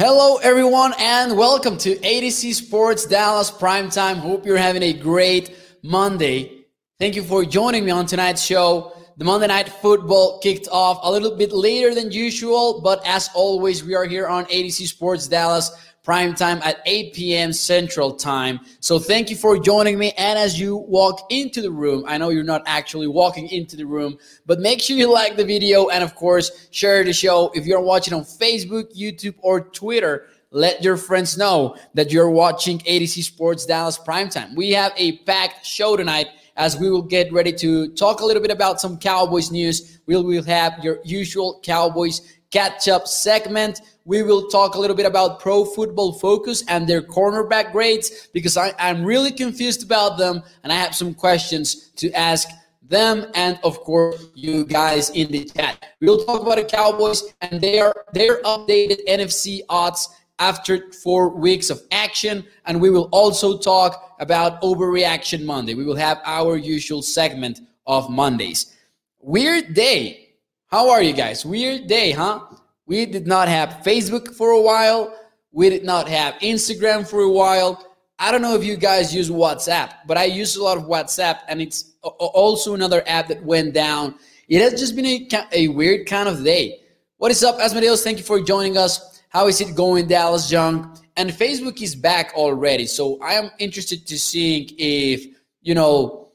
Hello, everyone, and welcome to ADC Sports Dallas Primetime. Hope you're having a great Monday. Thank you for joining me on tonight's show. The Monday Night Football kicked off a little bit later than usual, but as always, we are here on ADC Sports Dallas prime time at 8 p.m. Central Time. So thank you for joining me. And as you walk into the room, I know you're not actually walking into the room, but make sure you like the video and, of course, share the show. If you're watching on Facebook, YouTube, or Twitter, let your friends know that you're watching ADC Sports Dallas Primetime. We have a packed show tonight as we will get ready to talk a little bit about some Cowboys news. We will have your usual Cowboys catch up segment. We will talk a little bit about Pro Football Focus and their cornerback grades because I, am really confused about them and I have some questions to ask them and of course you guys in the chat. We'll talk about the Cowboys and their their updated NFC odds after four weeks of action. And we will also talk about Overreaction Monday. We will have our usual segment of Mondays. Weird day. How are you guys? Weird day, huh? We did not have Facebook for a while. We did not have Instagram for a while. I don't know if you guys use WhatsApp, but I use a lot of WhatsApp, and it's also another app that went down. It has just been a, a weird kind of day. What is up, Asmodeus? Thank you for joining us. How is it going, Dallas Young? And Facebook is back already, so I am interested to seeing if you know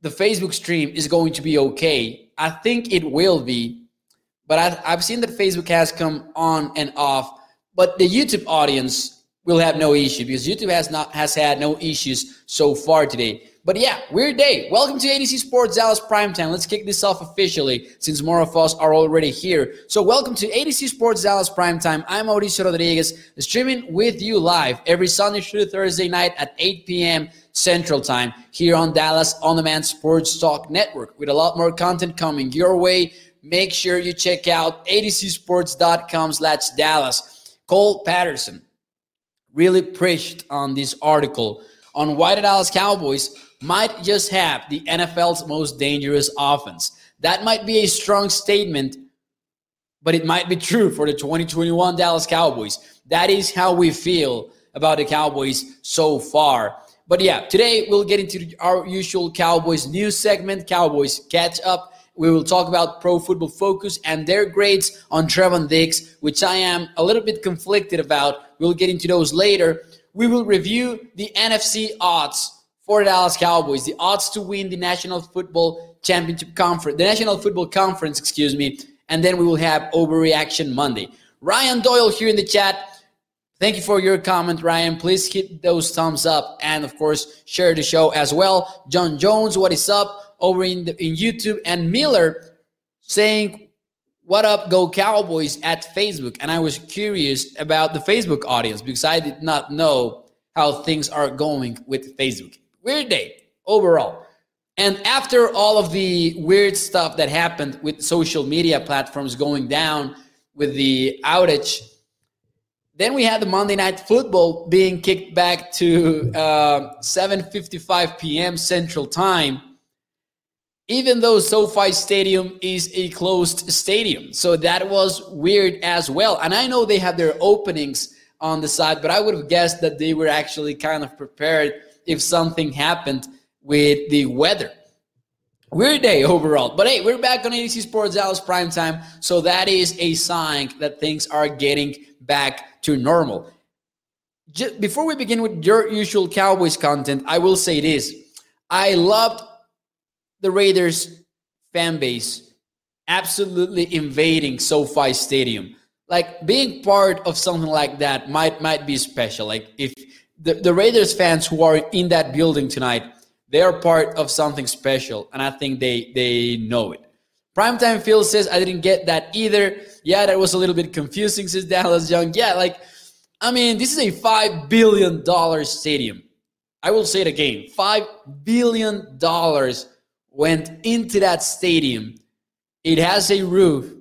the Facebook stream is going to be okay. I think it will be but I've, I've seen that Facebook has come on and off. But the YouTube audience will have no issue because YouTube has not has had no issues so far today. But yeah, weird day. Welcome to ADC Sports Dallas Primetime. Let's kick this off officially since more of us are already here. So welcome to ADC Sports Dallas Primetime. I'm Mauricio Rodriguez, streaming with you live every Sunday through Thursday night at 8 p.m. Central Time here on Dallas On Demand Sports Talk Network with a lot more content coming your way make sure you check out adcsports.com slash Dallas. Cole Patterson really preached on this article on why the Dallas Cowboys might just have the NFL's most dangerous offense. That might be a strong statement, but it might be true for the 2021 Dallas Cowboys. That is how we feel about the Cowboys so far. But yeah, today we'll get into our usual Cowboys news segment, Cowboys catch up. We will talk about Pro Football Focus and their grades on Trevon Diggs, which I am a little bit conflicted about. We'll get into those later. We will review the NFC odds for the Dallas Cowboys, the odds to win the National Football Championship Conference, the National Football Conference, excuse me, and then we will have Overreaction Monday. Ryan Doyle here in the chat. Thank you for your comment, Ryan. Please hit those thumbs up and, of course, share the show as well. John Jones, what is up? over in, the, in YouTube, and Miller saying, What up, go Cowboys at Facebook. And I was curious about the Facebook audience because I did not know how things are going with Facebook. Weird day overall. And after all of the weird stuff that happened with social media platforms going down with the outage, then we had the Monday Night Football being kicked back to uh, 7:55 p.m. Central Time even though SoFi Stadium is a closed stadium. So that was weird as well. And I know they have their openings on the side, but I would have guessed that they were actually kind of prepared if something happened with the weather. Weird day overall. But hey, we're back on ADC Sports Dallas Prime Time. So that is a sign that things are getting back to normal. Just before we begin with your usual Cowboys content, I will say this. I loved the Raiders fan base absolutely invading SoFi Stadium. Like being part of something like that might might be special. Like if the, the Raiders fans who are in that building tonight, they are part of something special, and I think they they know it. Primetime Phil says I didn't get that either. Yeah, that was a little bit confusing, says Dallas Young. Yeah, like I mean, this is a five billion dollar stadium. I will say it again: five billion dollars went into that stadium. It has a roof,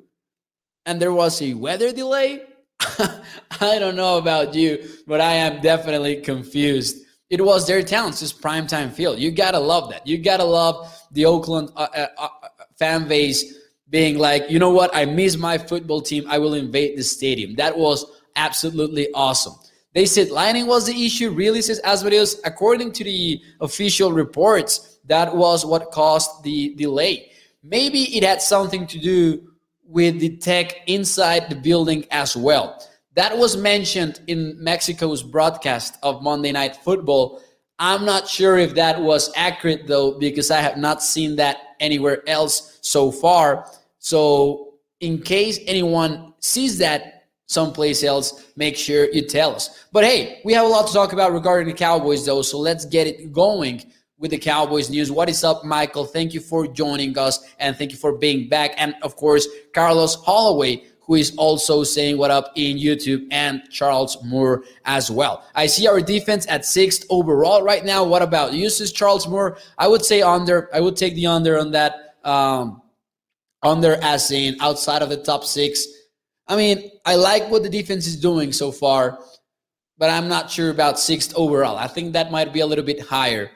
and there was a weather delay. I don't know about you, but I am definitely confused. It was their town, it's just primetime Phil. You gotta love that. You gotta love the Oakland uh, uh, uh, fan base being like, you know what? I miss my football team. I will invade the stadium. That was absolutely awesome. They said lining was the issue, really, says Asmodeus. According to the official reports, that was what caused the delay. Maybe it had something to do with the tech inside the building as well. That was mentioned in Mexico's broadcast of Monday Night Football. I'm not sure if that was accurate though, because I have not seen that anywhere else so far. So, in case anyone sees that someplace else, make sure you tell us. But hey, we have a lot to talk about regarding the Cowboys though, so let's get it going with the Cowboys news. What is up, Michael? Thank you for joining us and thank you for being back. And of course, Carlos Holloway who is also saying what up in YouTube, and Charles Moore as well. I see our defense at sixth overall right now. What about says Charles Moore? I would say under. I would take the under on that. Um, under as in outside of the top six. I mean, I like what the defense is doing so far, but I'm not sure about sixth overall. I think that might be a little bit higher.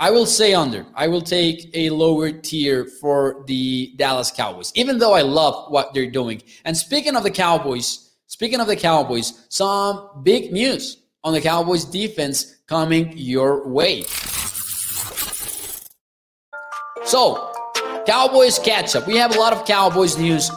I will say under. I will take a lower tier for the Dallas Cowboys, even though I love what they're doing. And speaking of the Cowboys, speaking of the Cowboys, some big news on the Cowboys defense coming your way. So, Cowboys catch up. We have a lot of Cowboys news.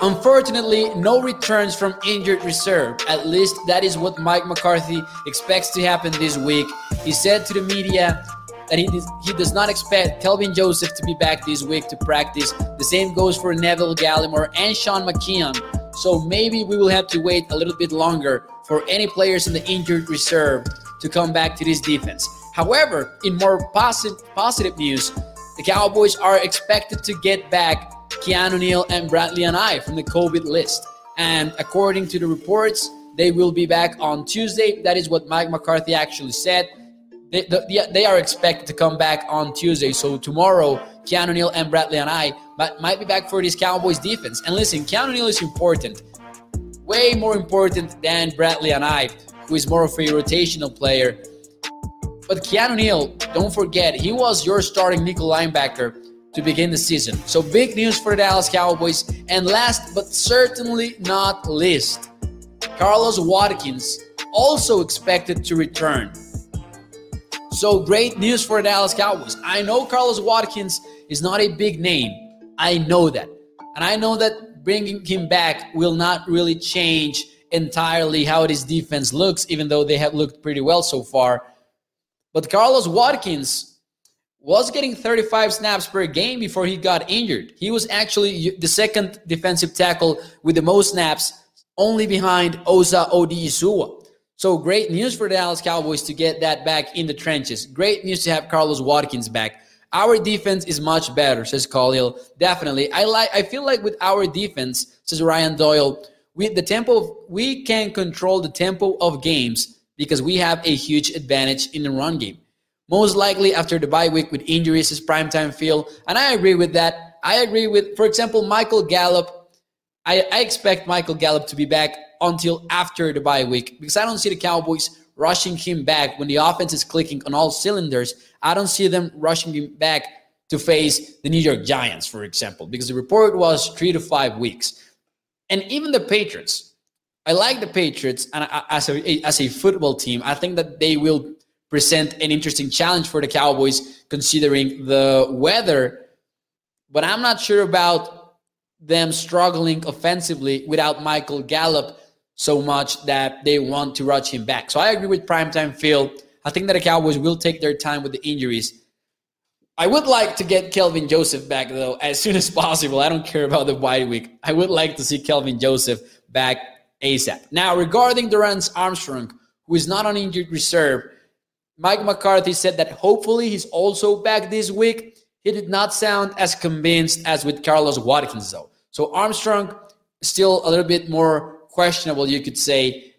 Unfortunately, no returns from injured reserve. At least that is what Mike McCarthy expects to happen this week. He said to the media that he, he does not expect Kelvin Joseph to be back this week to practice. The same goes for Neville Gallimore and Sean McKeon. So maybe we will have to wait a little bit longer for any players in the injured reserve to come back to this defense. However, in more positive, positive news, the Cowboys are expected to get back Keanu Neal and Bradlee Anae from the COVID list. And according to the reports, they will be back on Tuesday. That is what Mike McCarthy actually said. They, the, they are expected to come back on Tuesday. So tomorrow, Keanu Neal and Bradlee Anae might be back for this Cowboys defense. And listen, Keanu Neal is important, way more important than Bradlee Anae, who is more of a rotational player. But Keanu Neal, don't forget, he was your starting nickel linebacker to begin the season. So big news for the Dallas Cowboys. And last but certainly not least, Carlos Watkins also expected to return. So great news for Dallas Cowboys. I know Carlos Watkins is not a big name. I know that. And I know that bringing him back will not really change entirely how this defense looks, even though they have looked pretty well so far. But Carlos Watkins was getting 35 snaps per game before he got injured. He was actually the second defensive tackle with the most snaps, only behind Osa Odighizuwa. So great news for the Dallas Cowboys to get that back in the trenches. Great news to have Carlos Watkins back. Our defense is much better, says Khalil. Definitely. I like I feel like with our defense, says Ryan Doyle, with the tempo we can control the tempo of games because we have a huge advantage in the run game. Most likely after the bye week with injuries is primetime Phil. And I agree with that. I agree with, for example, Michael Gallup. I, I expect Michael Gallup to be back until after the bye week because I don't see the Cowboys rushing him back when the offense is clicking on all cylinders. I don't see them rushing him back to face the New York Giants, for example, because the report was three to five weeks. And even the Patriots, I like the Patriots and as a, as a football team, I think that they will present an interesting challenge for the Cowboys considering the weather. But I'm not sure about them struggling offensively without Michael Gallup so much that they want to rush him back. So I agree with primetime Phil. I think that the Cowboys will take their time with the injuries. I would like to get Kelvin Joseph back though as soon as possible. I don't care about the bye week. I would like to see Kelvin Joseph back ASAP. Now, regarding Dorance Armstrong, who is not on injured reserve, Mike McCarthy said that hopefully he's also back this week. He did not sound as convinced as with Carlos Watkins, though. So Armstrong still a little bit more questionable, you could say,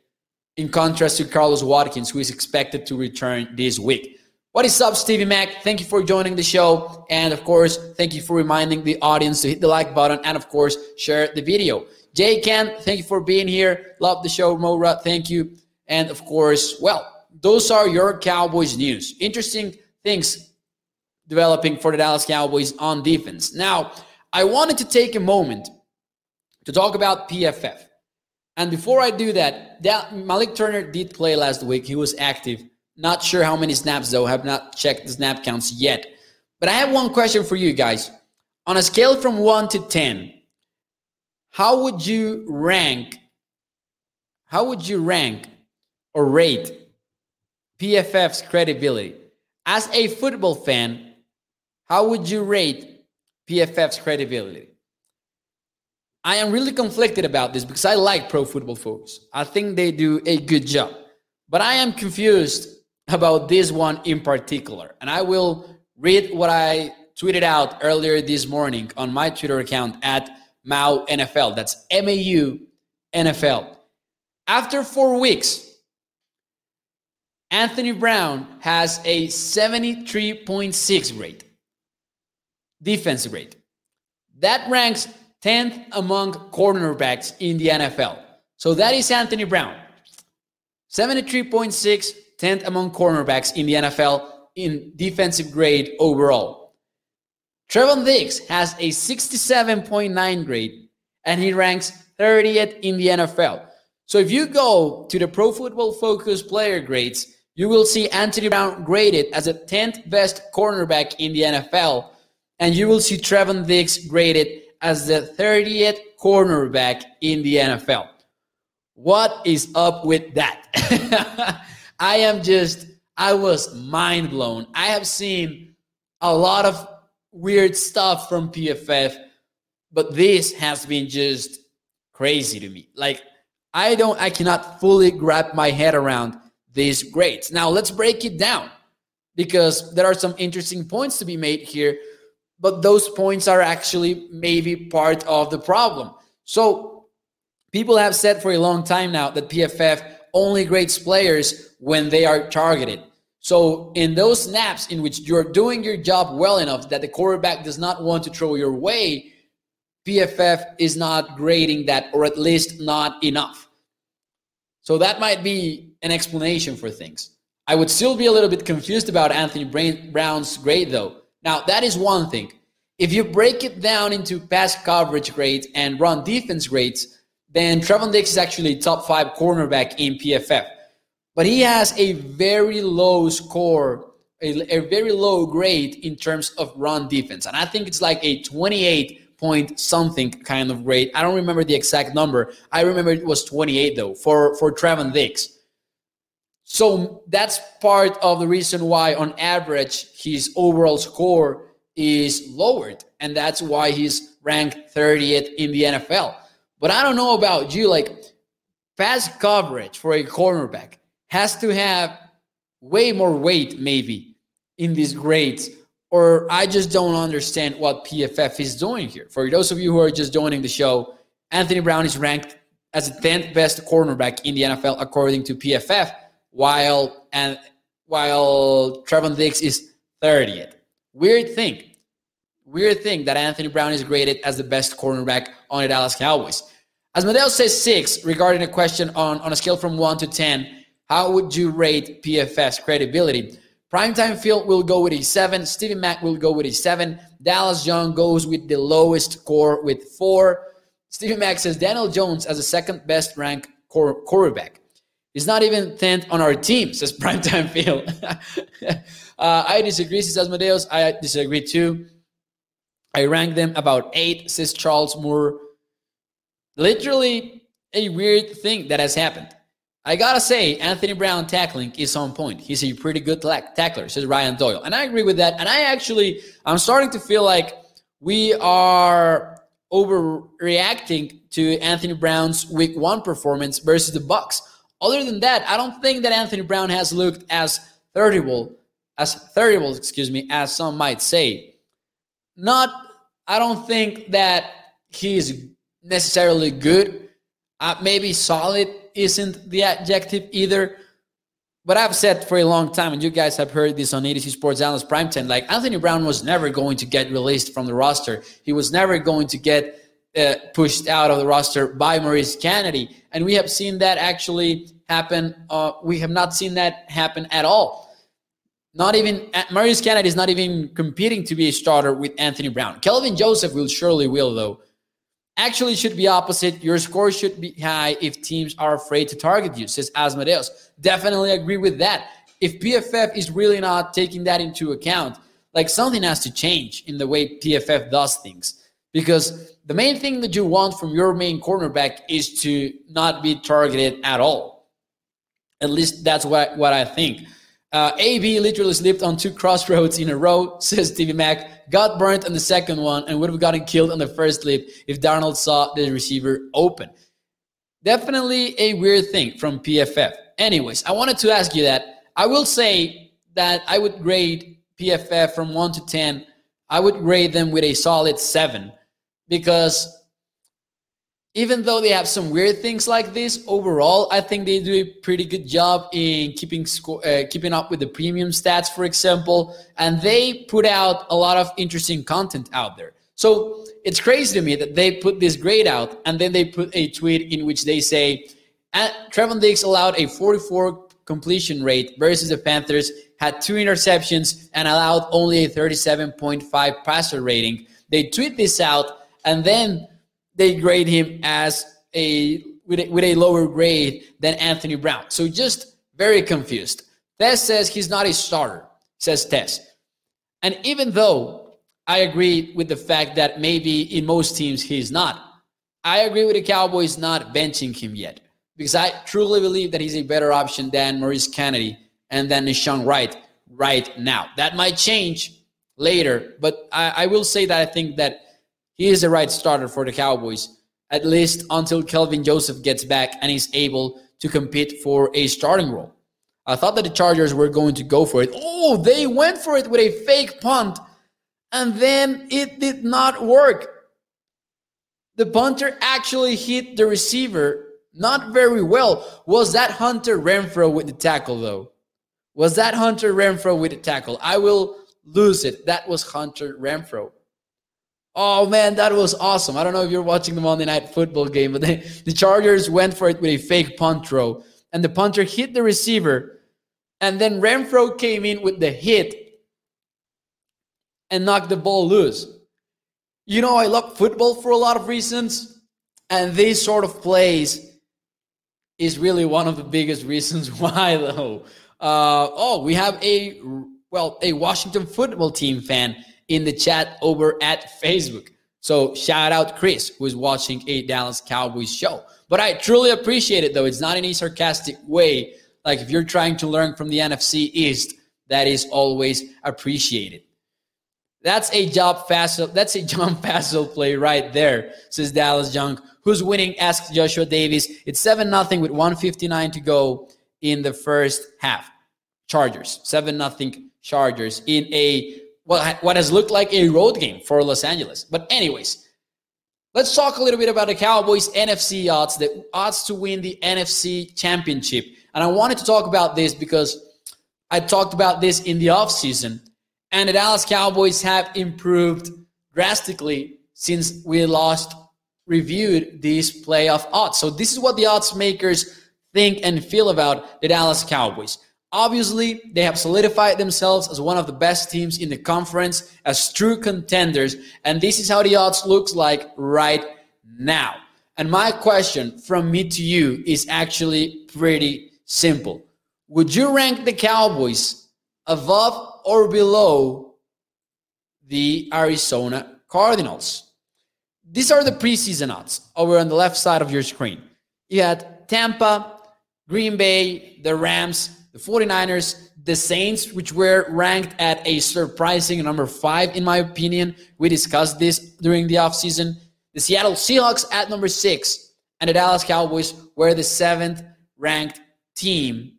in contrast to Carlos Watkins, who is expected to return this week. What is up, Stevie Mac? Thank you for joining the show. And of course, thank you for reminding the audience to hit the like button and, of course, share the video. Jay Ken, thank you for being here. Love the show, Mora. Thank you. And of course, well, those are your Cowboys news. Interesting things developing for the Dallas Cowboys on defense. Now, I wanted to take a moment to talk about PFF And before I do that, that Malik Turner did play last week. He was active. Not sure how many snaps though. Have not checked the snap counts yet. But I have one question for you guys. On a scale from 1 to 10, how would you rank how would you rank or rate PFF's credibility? As a football fan, how would you rate PFF's credibility? I am really conflicted about this because I like Pro Football Focus. I think they do a good job. But I am confused about this one in particular. And I will read what I tweeted out earlier this morning on my Twitter account at MAU NFL. That's M A U NFL. After four weeks, Anthony Brown has a 73.6 grade, defensive grade. That ranks 10th among cornerbacks in the NFL. So that is Anthony Brown. 73.6, 10th among cornerbacks in the NFL in defensive grade overall. Trevon Diggs has a 67.9 grade and he ranks 30th in the NFL. So if you go to the Pro Football Focus player grades, you will see Anthony Brown graded as a 10th best cornerback in the NFL, and you will see Trevon Diggs graded as the 30th cornerback in the NFL. What is up with that? I am just, I was mind blown. I have seen a lot of weird stuff from PFF, but this has been just crazy to me. Like, I don't, I cannot fully grab my head around these grades. Now, let's break it down because there are some interesting points to be made here, but those points are actually maybe part of the problem. So, people have said for a long time now that PFF only grades players when they are targeted. So, in those snaps in which you're doing your job well enough that the quarterback does not want to throw your way, PFF is not grading that, or at least not enough. So that might be an explanation for things. I would still be a little bit confused about Anthony Brown's grade, though. Now, that is one thing. If you break it down into pass coverage grades and run defense grades, then Trevon Diggs is actually top five cornerback in PFF. But he has a very low score, a, a very low grade in terms of run defense. And I think it's like a 28 point something kind of grade. I don't remember the exact number. I remember it was 28 though for for Trevon Diggs. So that's part of the reason why on average his overall score is lowered and that's why he's ranked 30th in the NFL. But I don't know about you like pass coverage for a cornerback has to have way more weight maybe in these grades or I just don't understand what PFF is doing here. For those of you who are just joining the show, Anthony Brown is ranked as the 10th best cornerback in the NFL according to PFF, while and while Trevon Diggs is 30th. Weird thing. Weird thing that Anthony Brown is graded as the best cornerback on the Dallas Cowboys. Asmodeus says six regarding a question on, on a scale from one to 10, how would you rate PFF's credibility? Primetime Phil will go with a seven. Stephen Mack will go with a seven. Dallas Young goes with the lowest score with four. Stephen Mack says Daniel Jones as the second best ranked quarterback. He's not even 10th on our team, says Primetime Phil. uh, I disagree, says Asmodeus. I disagree too. I rank them about eight, says Charles Moore. Literally a weird thing that has happened. I gotta say, Anthony Brown tackling is on point. He's a pretty good tackler, says Ryan Doyle. And I agree with that. And I actually, I'm starting to feel like we are overreacting to Anthony Brown's week one performance versus the Bucs. Other than that, I don't think that Anthony Brown has looked as terrible, as terrible, excuse me, as some might say. Not, I don't think that he's necessarily good. Uh, maybe solid isn't the adjective either. But I've said for a long time, and you guys have heard this on ADC Sports Dallas Primetime, like Anthony Brown was never going to get released from the roster. He was never going to get uh, pushed out of the roster by Maurice Canady. And we have seen that actually happen. Uh, we have not seen that happen at all. Not even uh, Maurice Canady is not even competing to be a starter with Anthony Brown. Kelvin Joseph will surely will though. Actually, should be opposite. Your score should be high if teams are afraid to target you, says Asmodeus. Definitely agree with that. If PFF is really not taking that into account, like something has to change in the way PFF does things. Because the main thing that you want from your main cornerback is to not be targeted at all. At least that's what, what I think. Uh, AB literally slipped on two crossroads in a row, says Stevie Mac. Got burnt on the second one and would have gotten killed on the first slip if Darnold saw the receiver open. Definitely a weird thing from PFF. Anyways, I wanted to ask you that. I will say that I would grade PFF from 1 to 10. I would grade them with a solid 7 because even though they have some weird things like this, overall, I think they do a pretty good job in keeping sco- uh, keeping up with the premium stats, for example, and they put out a lot of interesting content out there. So it's crazy to me that they put this grade out and then they put a tweet in which they say, Trevon Diggs allowed a 44 completion rate versus the Panthers had two interceptions and allowed only a 37.5 passer rating. They tweet this out and then they grade him as a with, a with a lower grade than Anthony Brown. So just very confused. Tess says he's not a starter, says Tess. And even though I agree with the fact that maybe in most teams he's not, I agree with the Cowboys not benching him yet because I truly believe that he's a better option than Maurice Canady and then Nahshon Wright right now. That might change later, but I, I will say that I think that he is the right starter for the Cowboys, at least until Kelvin Joseph gets back and is able to compete for a starting role. I thought that the Chargers were going to go for it. Oh, they went for it with a fake punt, and then it did not work. The punter actually hit the receiver not very well. Was that Hunter Renfrow with the tackle, though? Was that Hunter Renfrow with the tackle? I will lose it. That was Hunter Renfrow. Oh man, that was awesome. I don't know if you're watching the Monday night football game, but they, the Chargers went for it with a fake punt throw. And the punter hit the receiver. And then Renfrow came in with the hit and knocked the ball loose. You know, I love football for a lot of reasons. And these sort of plays is really one of the biggest reasons why, though. Uh, oh, we have a, well, a Washington football team fan in the chat over at Facebook. So shout out Chris, who is watching a Dallas Cowboys show. But I truly appreciate it, though. It's not in a sarcastic way. Like if you're trying to learn from the NFC East, that is always appreciated. That's a job Fassel. That's a John Fassel play right there, says Dallas Young. Who's winning? Asks Joshua Davis. It's 7 0 with 159 to go in the first half. Chargers. 7 nothing Chargers in a what, what has looked like a road game for Los Angeles. But, anyways, let's talk a little bit about the Cowboys' NFC odds, the odds to win the NFC championship. And I wanted to talk about this because I talked about this in the offseason, and the Dallas Cowboys have improved drastically since we last reviewed these playoff odds. So, this is what the odds makers think and feel about the Dallas Cowboys. Obviously, they have solidified themselves as one of the best teams in the conference, as true contenders, and this is how the odds looks like right now. And my question from me to you is actually pretty simple. Would you rank the Cowboys above or below the Arizona Cardinals? These are the preseason odds over on the left side of your screen. You had Tampa, Green Bay, the Rams, the 49ers, the Saints, which were ranked at a surprising number five, in my opinion. We discussed this during the offseason. The Seattle Seahawks at number six, and the Dallas Cowboys were the seventh ranked team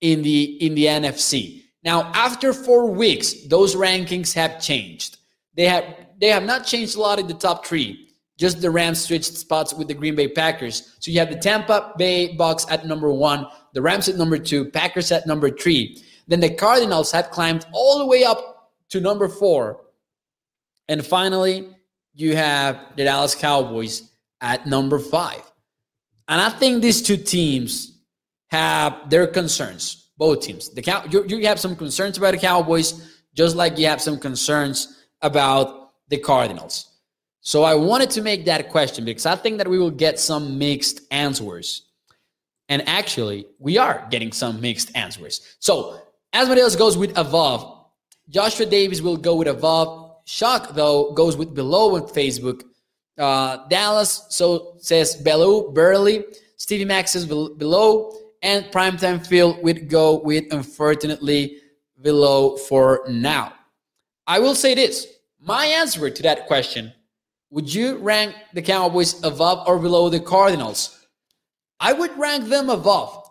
in the in the NFC. Now, after four weeks, those rankings have changed. They have they have not changed a lot in the top three. Just the Rams switched spots with the Green Bay Packers. So you have the Tampa Bay Bucs at number one, the Rams at number two, Packers at number three. Then the Cardinals had climbed all the way up to number four. And finally, you have the Dallas Cowboys at number five. And I think these two teams have their concerns, both teams. The Cow- you, you have some concerns about the Cowboys, just like you have some concerns about the Cardinals. So I wanted to make that question because I think that we will get some mixed answers. And actually, we are getting some mixed answers. So Asmodeus goes with above. Joshua Davis will go with above. Shock, though, goes with below on Facebook. Uh, Dallas so says below, barely. Stevie Mac says below. And Primetime Phil would go with, unfortunately, below for now. I will say this my answer to that question would you rank the Cowboys above or below the Cardinals? I would rank them above.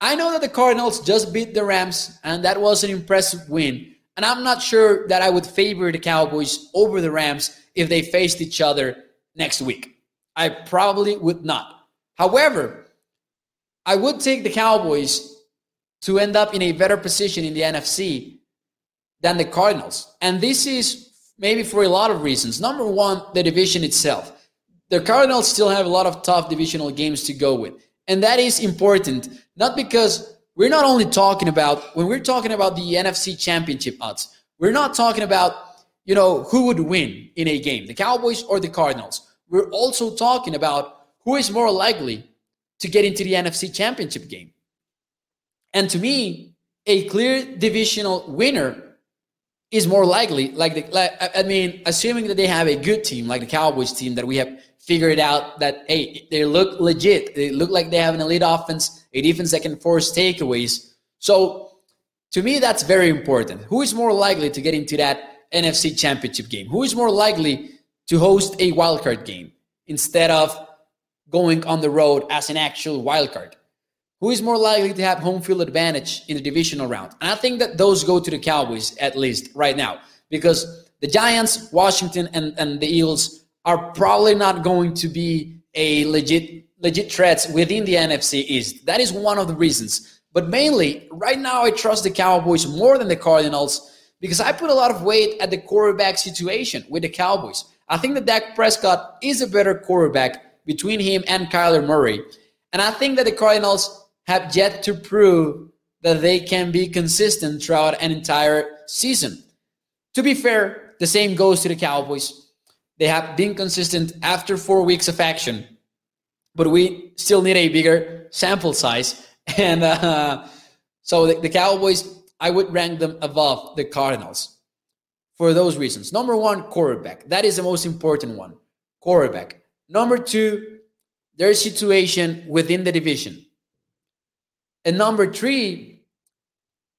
I know that the Cardinals just beat the Rams, and that was an impressive win. And I'm not sure that I would favor the Cowboys over the Rams if they faced each other next week. I probably would not. However, I would take the Cowboys to end up in a better position in the NFC than the Cardinals. And this is maybe for a lot of reasons. Number one, the division itself. The Cardinals still have a lot of tough divisional games to go with. And that is important, not because we're not only talking about, when we're talking about the NFC championship odds, we're not talking about, you know, who would win in a game, the Cowboys or the Cardinals. We're also talking about who is more likely to get into the NFC championship game. And to me, a clear divisional winner is more likely. Like, the, like I mean, assuming that they have a good team, like the Cowboys team, that we have figured out that hey, they look legit. They look like they have an elite offense, a defense that can force takeaways. So, to me, that's very important. Who is more likely to get into that NFC Championship game? Who is more likely to host a wildcard game instead of going on the road as an actual wildcard? Who is more likely to have home field advantage in the divisional round? And I think that those go to the Cowboys at least right now because the Giants, Washington, and, and the Eagles are probably not going to be a legit legit threats within the NFC East. That is one of the reasons. But mainly, right now, I trust the Cowboys more than the Cardinals because I put a lot of weight at the quarterback situation with the Cowboys. I think that Dak Prescott is a better quarterback between him and Kyler Murray. And I think that the Cardinals have yet to prove that they can be consistent throughout an entire season. To be fair, the same goes to the Cowboys. They have been consistent after four weeks of action, but we still need a bigger sample size. And uh, so the, the Cowboys, I would rank them above the Cardinals for those reasons. Number one, quarterback. That is the most important one. Quarterback. Number two, their situation within the division. And number three,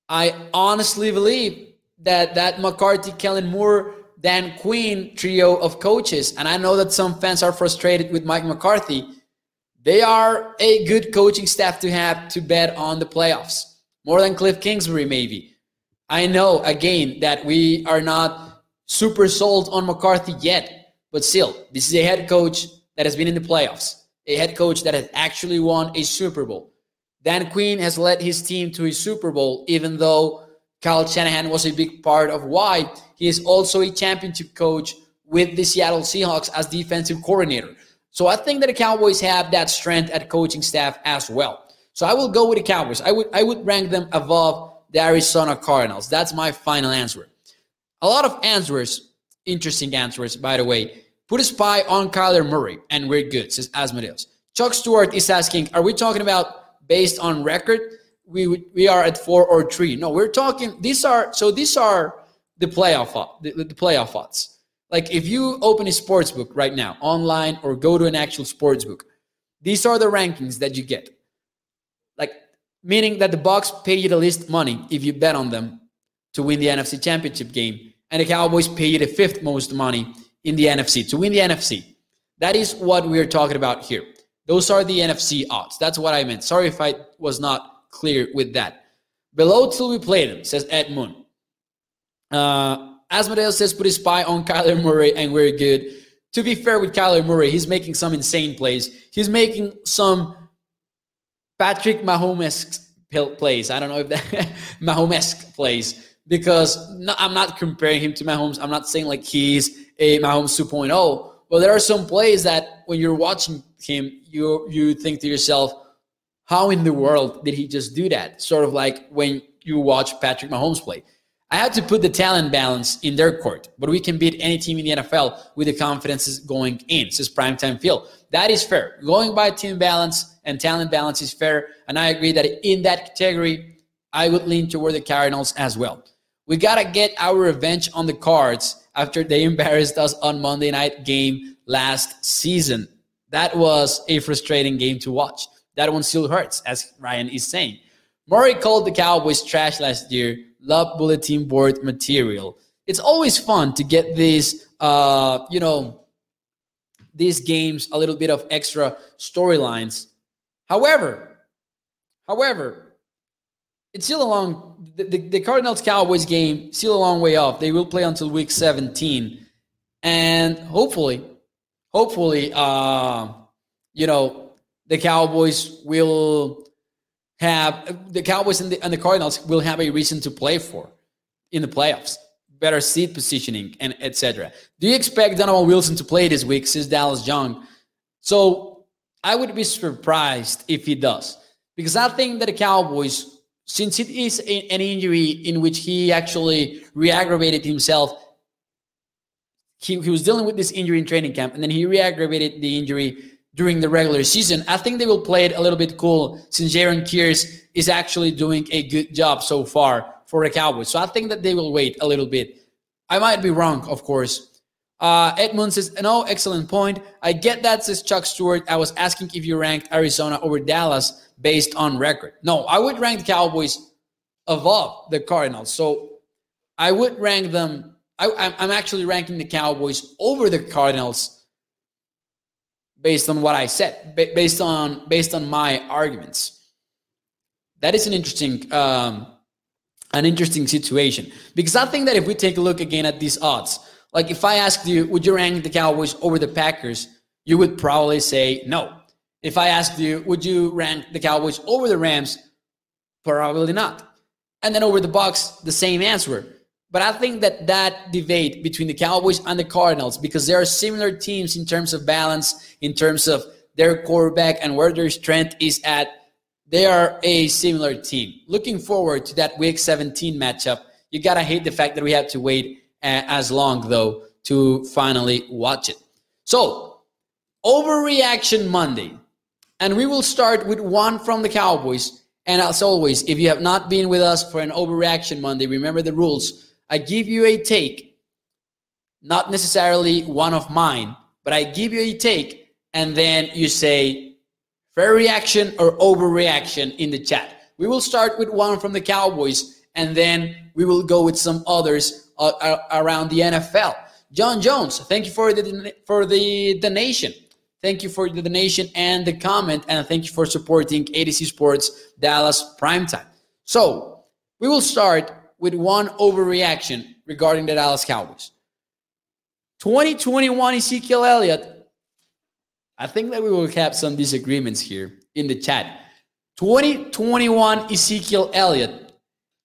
I honestly believe that that McCarthy, Kellen Moore, Dan Quinn trio of coaches, and I know that some fans are frustrated with Mike McCarthy. They are a good coaching staff to have to bet on the playoffs, more than Cliff Kingsbury, maybe. I know, again, that we are not super sold on McCarthy yet, but still, this is a head coach that has been in the playoffs, a head coach that has actually won a Super Bowl. Dan Quinn has led his team to a Super Bowl, even though Kyle Shanahan was a big part of why. He is also a championship coach with the Seattle Seahawks as defensive coordinator. So I think that the Cowboys have that strength at coaching staff as well. So I will go with the Cowboys. I would I would rank them above the Arizona Cardinals. That's my final answer. A lot of answers, interesting answers, by the way. Put a spy on Kyler Murray, and we're good, says Asmodeus. Chuck Stewart is asking, are we talking about based on record, we we are at four or three. No, we're talking. These are so these are the playoff the, the playoff odds. Like if you open a sports book right now, online or go to an actual sports book, these are the rankings that you get. Like meaning that the Bucs pay you the least money if you bet on them to win the NFC Championship game, and the Cowboys pay you the fifth most money in the NFC to win the NFC. That is what we are talking about here. Those are the NFC odds. That's what I meant. Sorry if I was not clear with that. Below till we play them, says Ed Moon. Uh, Asmodeus says put his spy on Kyler Murray and we're good. To be fair with Kyler Murray, he's making some insane plays. He's making some Patrick Mahomes plays. I don't know if that Mahomes plays because no, I'm not comparing him to Mahomes. I'm not saying like he's a Mahomes 2.0, but there are some plays that when you're watching him, you you think to yourself, how in the world did he just do that? Sort of like when you watch Patrick Mahomes play. I had to put the talent balance in their court, but we can beat any team in the NFL with the confidence going in, says Primetime Phil. That is fair. Going by team balance and talent balance is fair. And I agree that in that category, I would lean toward the Cardinals as well. We got to get our revenge on the cards after they embarrassed us on Monday night game last season. That was a frustrating game to watch. That one still hurts, as Ryan is saying. Murray called the Cowboys trash last year. Love bulletin board material. It's always fun to get these, uh, you know, these games a little bit of extra storylines. However, however, it's still a long. The, the, the Cardinals Cowboys game still a long way off. They will play until week 17, and hopefully, hopefully, uh, you know, the Cowboys will have the Cowboys and the, and the Cardinals will have a reason to play for in the playoffs, better seat positioning, and etc. Do you expect Donovan Wilson to play this week? since Dallas Young. So I would be surprised if he does, because I think that the Cowboys, since it is a, an injury in which he actually re-aggravated himself, he, he was dealing with this injury in training camp, and then he re-aggravated the injury during the regular season. I think they will play it a little bit cool since Jayron Kearse is actually doing a good job so far for the Cowboys. So I think that they will wait a little bit. I might be wrong, of course. Uh, Edmund says, no, excellent point. I get that, says Chuck Stewart. I was asking if you ranked Arizona over Dallas based on record. No, I would rank the Cowboys above the Cardinals. So I would rank them. I, I'm actually ranking the Cowboys over the Cardinals based on what I said, based on based on my arguments. That is an interesting um, an interesting situation because I think that if we take a look again at these odds, like if I asked you, would you rank the Cowboys over the Packers? You would probably say no. If I asked you, would you rank the Cowboys over the Rams? Probably not. And then over the Bucs, the same answer. But I think that that debate between the Cowboys and the Cardinals, because they are similar teams in terms of balance, in terms of their quarterback and where their strength is at, they are a similar team. Looking forward to that Week 17 matchup. You gotta hate the fact that we have to wait uh, as long though to finally watch it. So, overreaction Monday, and we will start with one from the Cowboys. And as always, if you have not been with us for an overreaction Monday, remember the rules I give you a take, not necessarily one of mine, but I give you a take, and then you say fair reaction or overreaction in the chat. We will start with one from the Cowboys, and then we will go with some others uh, around the NFL. John Jones, thank you for the for the donation. Thank you for the donation and the comment, and thank you for supporting ADC Sports Dallas Primetime. So we will start with one overreaction regarding the Dallas Cowboys. 2021 Ezekiel Elliott. I think that we will have some disagreements here in the chat. 2021 Ezekiel Elliott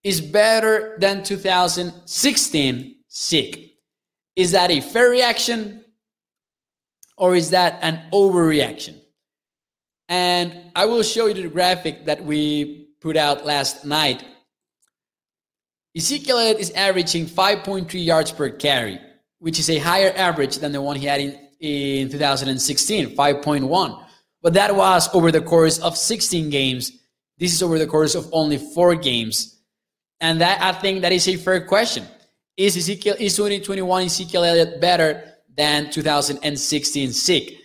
is better than 2016 Zeke. Is that a fair reaction or is that an overreaction? And I will show you the graphic that we put out last night Ezekiel Elliott is averaging 5.3 yards per carry, which is a higher average than the one he had in, in 2016, 5.1. But that was over the course of 16 games. This is over the course of only four games. And that I think that is a fair question. Is Ezekiel is 2021 Ezekiel Elliott better than 2016 Zeke?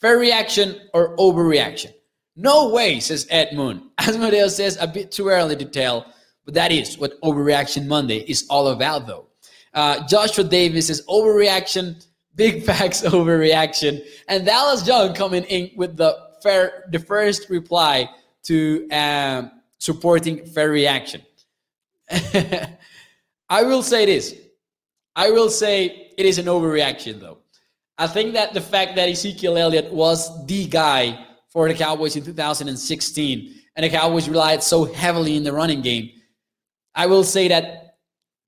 Fair reaction or overreaction? No way, says Ed Moon. Asmodeus says a bit too early to tell. But that is what Overreaction Monday is all about, though. Uh, Joshua Davis is overreaction, big facts overreaction, and Dallas Young coming in with the fair, the first reply to um, supporting fair reaction. I will say this. I will say it is an overreaction, though. I think that the fact that Ezekiel Elliott was the guy for the Cowboys in 2016, and the Cowboys relied so heavily in the running game I will say that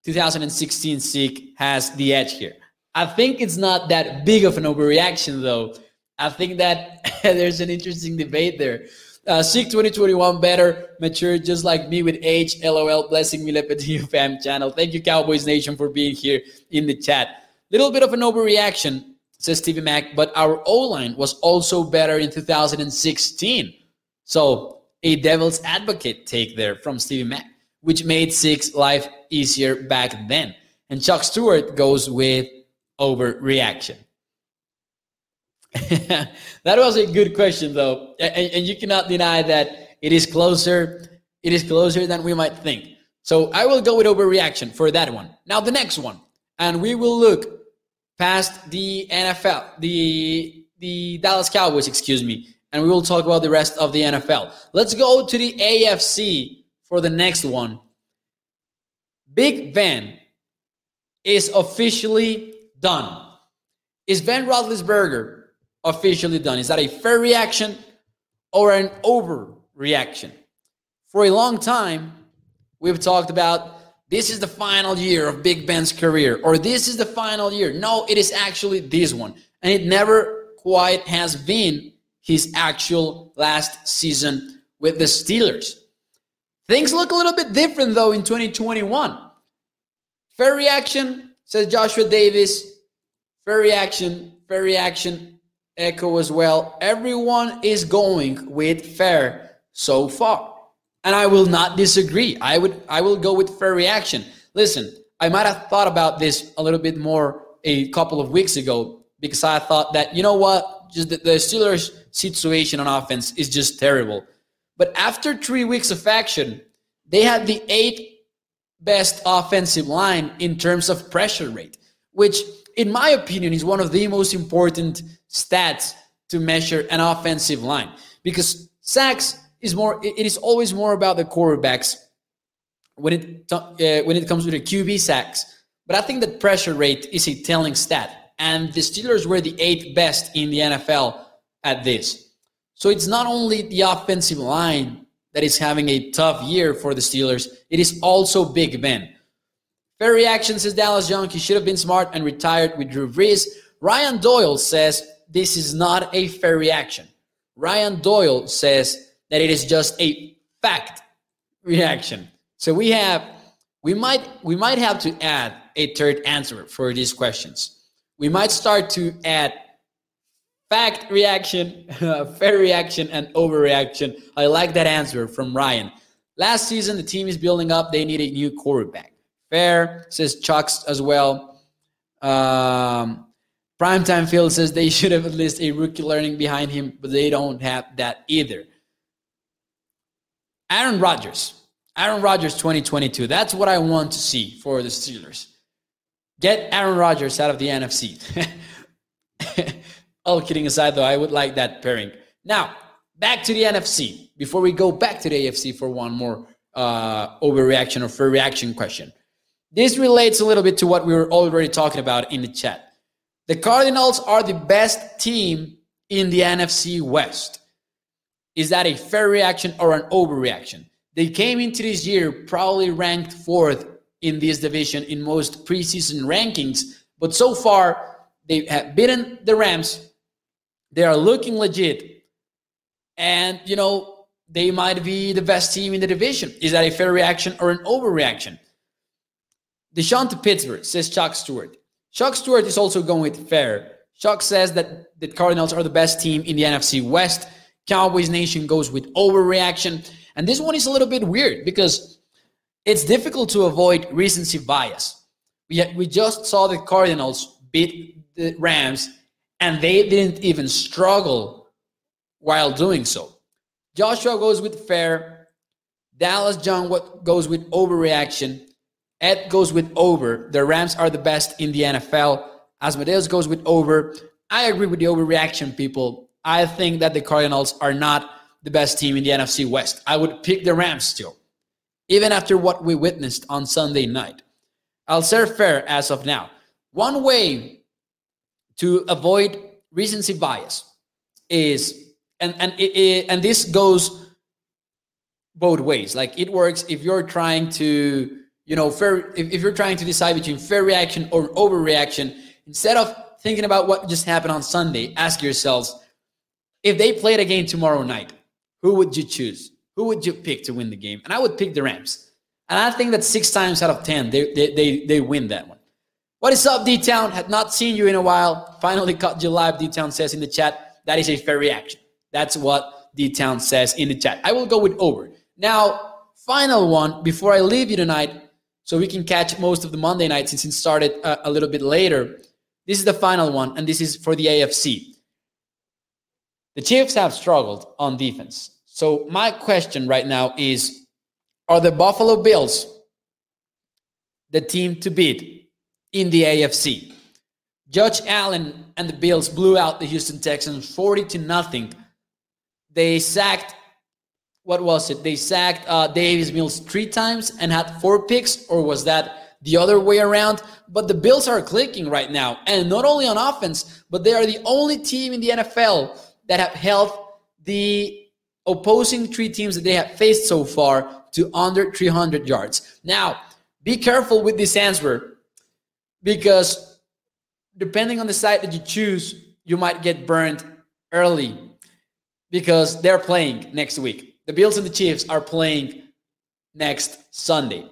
2016 Zeke has the edge here. I think it's not that big of an overreaction, though. I think that there's an interesting debate there Uh, Zeke 2021 better, mature just like me with age. LOL, blessing me, Lepetillo fam channel. Thank you, Cowboys Nation, for being here in the chat. Little bit of an overreaction, says Stevie Mac, but our O line was also better in 2016. So, a devil's advocate take there from Stevie Mac, which made six life easier back then. And Chuck Stewart goes with overreaction. that was a good question, though, and, and, you cannot deny that it is closer. It is closer than we might think. So I will go with overreaction for that one. Now the next one, and we will look past the NFL, the the Dallas Cowboys, excuse me, and we will talk about the rest of the NFL. Let's go to the AFC for the next one. Big Ben is officially done. Is Ben Roethlisberger officially done? Is that a fair reaction or an overreaction? For a long time, we've talked about this is the final year of Big Ben's career, or this is the final year. No, it is actually this one. And it never quite has been his actual last season with the Steelers. Things look a little bit different, though, in 2021. Fair reaction, says Joshua Davis. Fair reaction, fair reaction, echo as well. Everyone is going with fair so far. And I will not disagree. I would I will go with fair reaction. Listen, I might have thought about this a little bit more a couple of weeks ago because I thought that, you know what, just the, the Steelers situation on offense is just terrible. But after three weeks of action, they had the eighth best offensive line in terms of pressure rate, which in my opinion, is one of the most important stats to measure an offensive line because sacks is more. It is always more about the quarterbacks when it uh, when it comes to the QB sacks. But I think that pressure rate is a telling stat, and the Steelers were the eighth best in the NFL at this. So it's not only the offensive line that is having a tough year for the Steelers; it is also Big Ben. Fair reaction says Dallas Young. He should have been smart and retired with Drew Brees. Ryan Doyle says this is not a fair reaction. Ryan Doyle says that it is just a fact reaction. So we have we might we might have to add a third answer for these questions. We might start to add fact reaction, fair reaction, and overreaction. I like that answer from Ryan. Last season, the team is building up. They need a new quarterback. Fair says Chucks as well. Um, Primetime Phil says they should have at least a rookie learning behind him, but they don't have that either. Aaron Rodgers. Aaron Rodgers 2022. That's what I want to see for the Steelers. Get Aaron Rodgers out of the NFC. All kidding aside, though, I would like that pairing. Now, back to the NFC. Before we go back to the AFC for one more uh, overreaction or fair reaction question. This relates a little bit to what we were already talking about in the chat. The Cardinals are the best team in the NFC West. Is that a fair reaction or an overreaction? They came into this year probably ranked fourth in this division in most preseason rankings, but so far they have beaten the Rams. They are looking legit. And, you know, they might be the best team in the division. Is that a fair reaction or an overreaction? Deshaun to Pittsburgh, says Chuck Stewart. Chuck Stewart is also going with fair. Chuck says that the Cardinals are the best team in the NFC West. Cowboys Nation goes with overreaction. And this one is a little bit weird because it's difficult to avoid recency bias. We, we just saw the Cardinals beat the Rams, and they didn't even struggle while doing so. Joshua goes with fair. Dallas John goes with overreaction. Ed goes with over. The Rams are the best in the NFL. Asmodeus goes with over. I agree with the overreaction, people. I think that the Cardinals are not the best team in the NFC West. I would pick the Rams still, even after what we witnessed on Sunday night. I'll serve fair as of now. One way to avoid recency bias is, and and it, it, and this goes both ways. Like it works if you're trying to you know, fair, if, if you're trying to decide between fair reaction or overreaction, instead of thinking about what just happened on Sunday, ask yourselves if they played again tomorrow night, who would you choose? Who would you pick to win the game? And I would pick the Rams. And I think that six times out of 10, they, they, they, they win that one. What is up, D Town? Had not seen you in a while. Finally caught you live, D Town says in the chat. That is a fair reaction. That's what D Town says in the chat. I will go with over. Now, final one before I leave you tonight, so we can catch most of the Monday night since it started a, a little bit later. This is the final one, and this is for the AFC. The Chiefs have struggled on defense. So, my question right now is Are the Buffalo Bills the team to beat in the AFC? Josh Allen and the Bills blew out the Houston Texans 40 to nothing. They sacked, what was it? They sacked uh, Davis Mills three times and had four picks, or was that the other way around? But the Bills are clicking right now. And not only on offense, but they are the only team in the NFL that have held the opposing three teams that they have faced so far to under 300 yards. Now, be careful with this answer because depending on the side that you choose, you might get burned early because they're playing next week. The Bills and the Chiefs are playing next Sunday.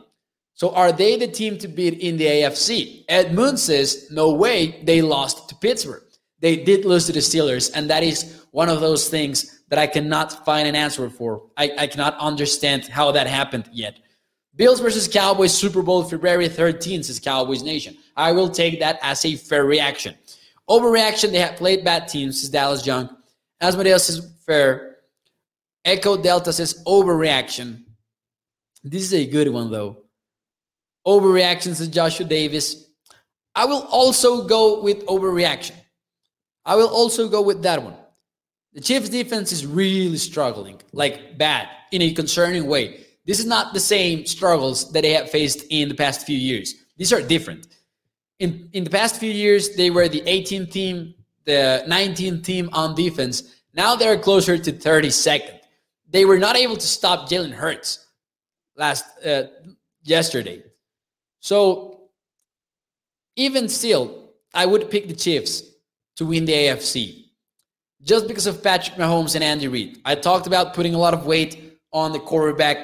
So are they the team to beat in the AFC? Ed Moon says, no way, they lost to Pittsburgh. They did lose to the Steelers, and that is one of those things that I cannot find an answer for. I, I cannot understand how that happened yet. Bills versus Cowboys Super Bowl February 13th says Cowboys Nation. I will take that as a fair reaction. Overreaction, they have played bad teams, says Dallas Young. Asmodeus says fair. Echo Delta says overreaction. This is a good one though. Overreaction says Joshua Davis. I will also go with overreaction. I will also go with that one. The Chiefs defense is really struggling, like bad, in a concerning way. This is not the same struggles that they have faced in the past few years. These are different. In, in the past few years, they were the 18th team, the 19th team on defense. Now they're closer to 32nd. They were not able to stop Jalen Hurts last uh, yesterday. So even still, I would pick the Chiefs to win the AFC just because of Patrick Mahomes and Andy Reid. I talked about putting a lot of weight on the quarterback.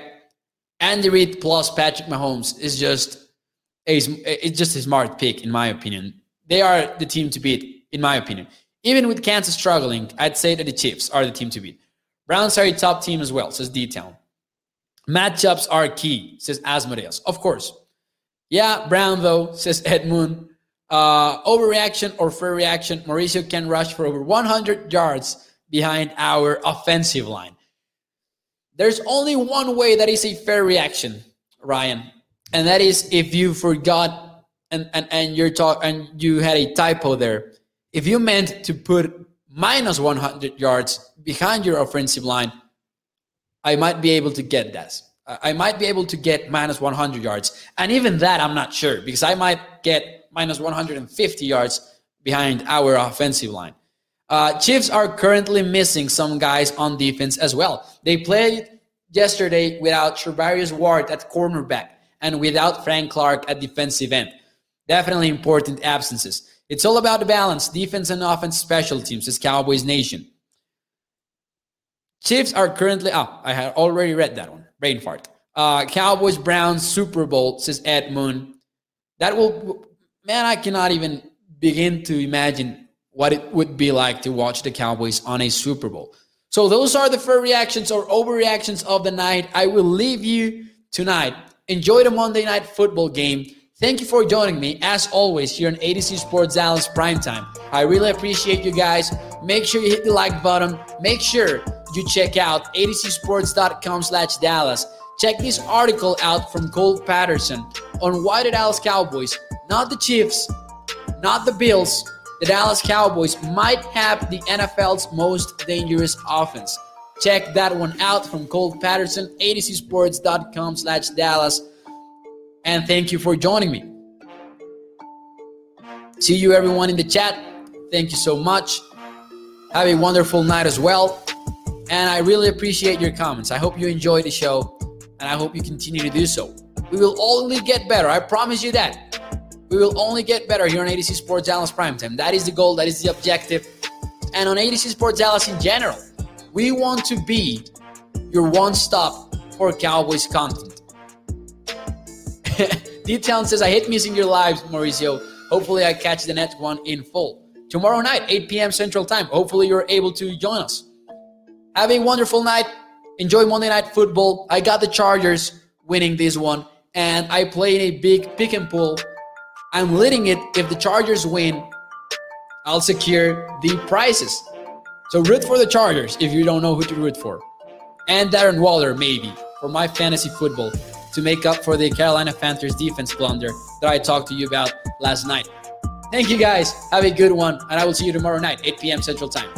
Andy Reid plus Patrick Mahomes is just it's just a smart pick in my opinion. They are the team to beat in my opinion. Even with Kansas struggling, I'd say that the Chiefs are the team to beat. Browns are a top team as well, says D-Town. Matchups are key, says Asmodeus. Of course. Yeah, Brown though, says Ed Moon. Uh, overreaction or fair reaction, Mauricio can rush for over 100 yards behind our offensive line. There's only one way that is a fair reaction, Ryan, and that is if you forgot and, and, and you're talk and you had a typo there. If you meant to put minus 100 yards behind your offensive line, I might be able to get that. I might be able to get minus 100 yards. And even that, I'm not sure because I might get minus 150 yards behind our offensive line. Uh, Chiefs are currently missing some guys on defense as well. They played yesterday without Charvarius Ward at cornerback and without Frank Clark at defensive end. Definitely important absences. It's all about the balance, defense and offense, special teams, says Cowboys Nation. Chiefs are currently, ah, I had already read that one. Brain fart. Uh, Cowboys Browns Super Bowl, says Ed Moon. That will man, I cannot even begin to imagine what it would be like to watch the Cowboys on a Super Bowl. So those are the first reactions or overreactions of the night. I will leave you tonight. Enjoy the Monday night football game. Thank you for joining me, as always, here on A to Z Sports Dallas Primetime. I really appreciate you guys. Make sure you hit the like button. Make sure you check out atozsports.com slash Dallas. Check this article out from Cole Patterson on why the Dallas Cowboys not the Chiefs, not the Bills, the Dallas Cowboys might have the NFL's most dangerous offense. Check that one out from Cole Patterson, atozsports.com slash Dallas. And thank you for joining me. See you everyone in the chat. Thank you so much. Have a wonderful night as well. And I really appreciate your comments. I hope you enjoy the show and I hope you continue to do so. We will only get better. I promise you that. We will only get better here on A to Z Sports Dallas Primetime. That is the goal, that is the objective. And on A to Z Sports Dallas in general, we want to be your one stop for Cowboys content. D-Town says, I hate missing your lives, Mauricio. Hopefully, I catch the next one in full. Tomorrow night, 8 p.m. Central Time. Hopefully, you're able to join us. Have a wonderful night. Enjoy Monday Night Football. I got the Chargers winning this one, and I played in a big pick and pull. I'm leading it. If the Chargers win, I'll secure the prizes. So root for the Chargers if you don't know who to root for. And Darren Waller, maybe, for my fantasy football to make up for the Carolina Panthers defense blunder that I talked to you about last night. Thank you guys. Have a good one. And I will see you tomorrow night, 8 p.m. Central Time.